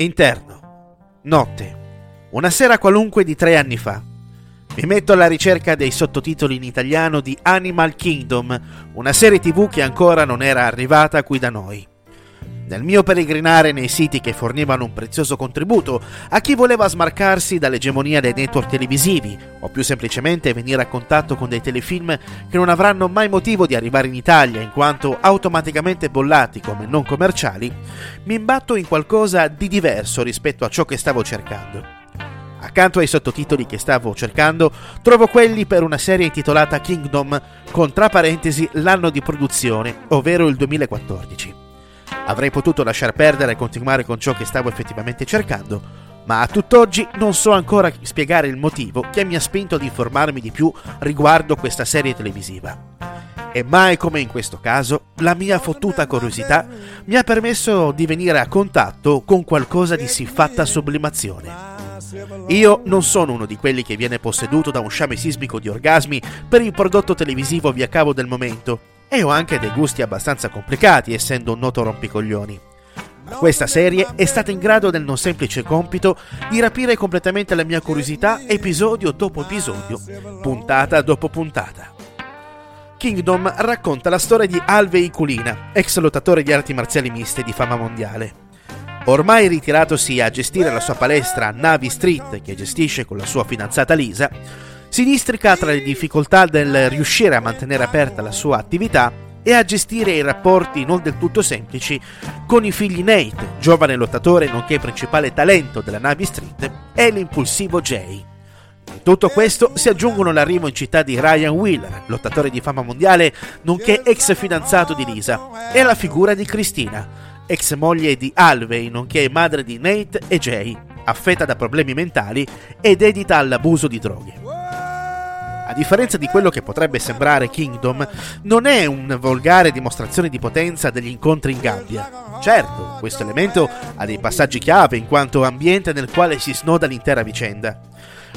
Interno. Notte. Una sera qualunque di tre anni fa. Mi metto alla ricerca dei sottotitoli in italiano di Animal Kingdom, una serie tv che ancora non era arrivata qui da noi. Nel mio peregrinare nei siti che fornivano un prezioso contributo a chi voleva smarcarsi dall'egemonia dei network televisivi o più semplicemente venire a contatto con dei telefilm che non avranno mai motivo di arrivare in Italia in quanto automaticamente bollati come non commerciali, mi imbatto in qualcosa di diverso rispetto a ciò che stavo cercando. Accanto ai sottotitoli che stavo cercando, trovo quelli per una serie intitolata Kingdom, con tra parentesi l'anno di produzione, ovvero il 2014. Avrei potuto lasciar perdere e continuare con ciò che stavo effettivamente cercando, ma a tutt'oggi non so ancora spiegare il motivo che mi ha spinto ad informarmi di più riguardo questa serie televisiva. E mai come in questo caso, la mia fottuta curiosità mi ha permesso di venire a contatto con qualcosa di siffatta sublimazione. Io non sono uno di quelli che viene posseduto da un sciame sismico di orgasmi per il prodotto televisivo via cavo del momento, e ho anche dei gusti abbastanza complicati, essendo un noto rompicoglioni. Ma questa serie è stata in grado del non semplice compito di rapire completamente la mia curiosità episodio dopo episodio, puntata dopo puntata. Kingdom racconta la storia di Alvey Culina, ex lottatore di arti marziali miste di fama mondiale. Ormai ritiratosi a gestire la sua palestra Navy Street, che gestisce con la sua fidanzata Lisa, si districa tra le difficoltà del riuscire a mantenere aperta la sua attività e a gestire i rapporti non del tutto semplici con i figli Nate, giovane lottatore nonché principale talento della Navy Street, e l'impulsivo Jay. In tutto questo si aggiungono l'arrivo in città di Ryan Wheeler, lottatore di fama mondiale, nonché ex fidanzato di Lisa, e la figura di Christina, ex moglie di Alvey, nonché madre di Nate e Jay, affetta da problemi mentali ed dedita all'abuso di droghe. A differenza di quello che potrebbe sembrare Kingdom, non è una volgare dimostrazione di potenza degli incontri in gabbia. Certo, questo elemento ha dei passaggi chiave in quanto ambiente nel quale si snoda l'intera vicenda.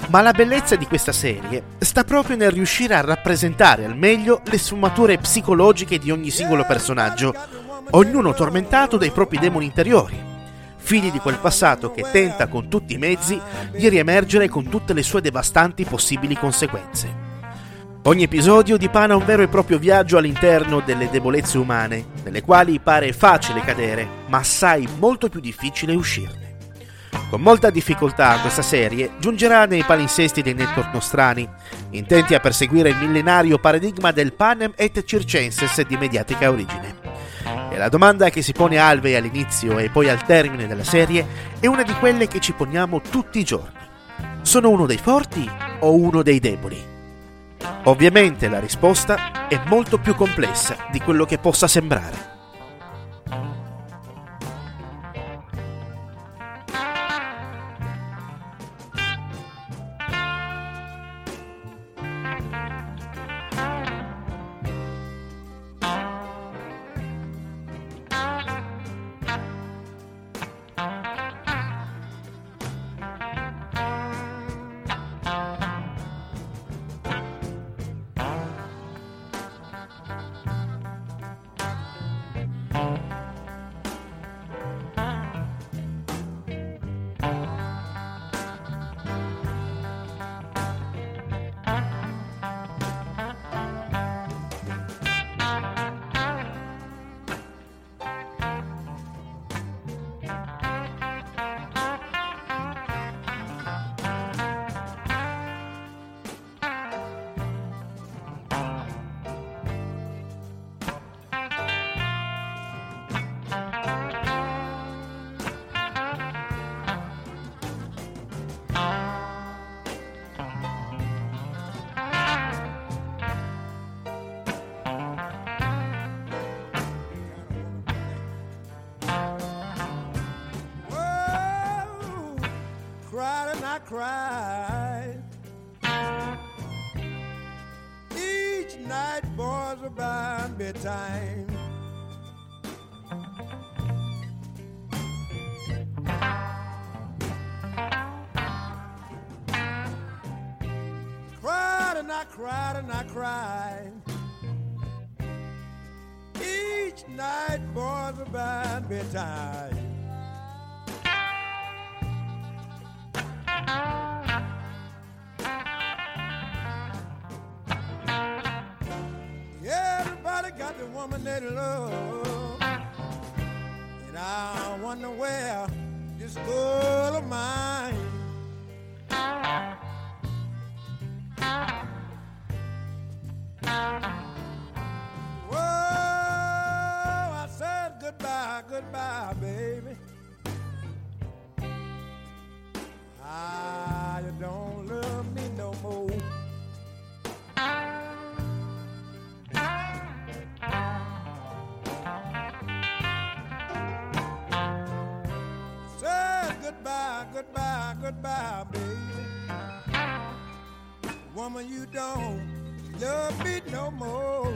Ma la bellezza di questa serie sta proprio nel riuscire a rappresentare al meglio le sfumature psicologiche di ogni singolo personaggio, ognuno tormentato dai propri demoni interiori, figli di quel passato che tenta con tutti i mezzi di riemergere con tutte le sue devastanti possibili conseguenze. Ogni episodio dipana un vero e proprio viaggio all'interno delle debolezze umane, nelle quali pare facile cadere, ma assai molto più difficile uscirne. Con molta difficoltà questa serie giungerà nei palinsesti dei network nostrani, intenti a perseguire il millenario paradigma del panem et circenses di mediatica origine. E la domanda che si pone Alve all'inizio e poi al termine della serie è una di quelle che ci poniamo tutti i giorni. Sono uno dei forti o uno dei deboli? Ovviamente la risposta è molto più complessa di quello che possa sembrare. I cried. Each night, boys, about bedtime. Cried and I cried and I cried. Each night, boys, about bedtime. Woman that love. And I wonder where this girl of mine. Whoa, I said goodbye, goodbye, baby. Goodbye, goodbye, baby. Woman, you don't love me no more.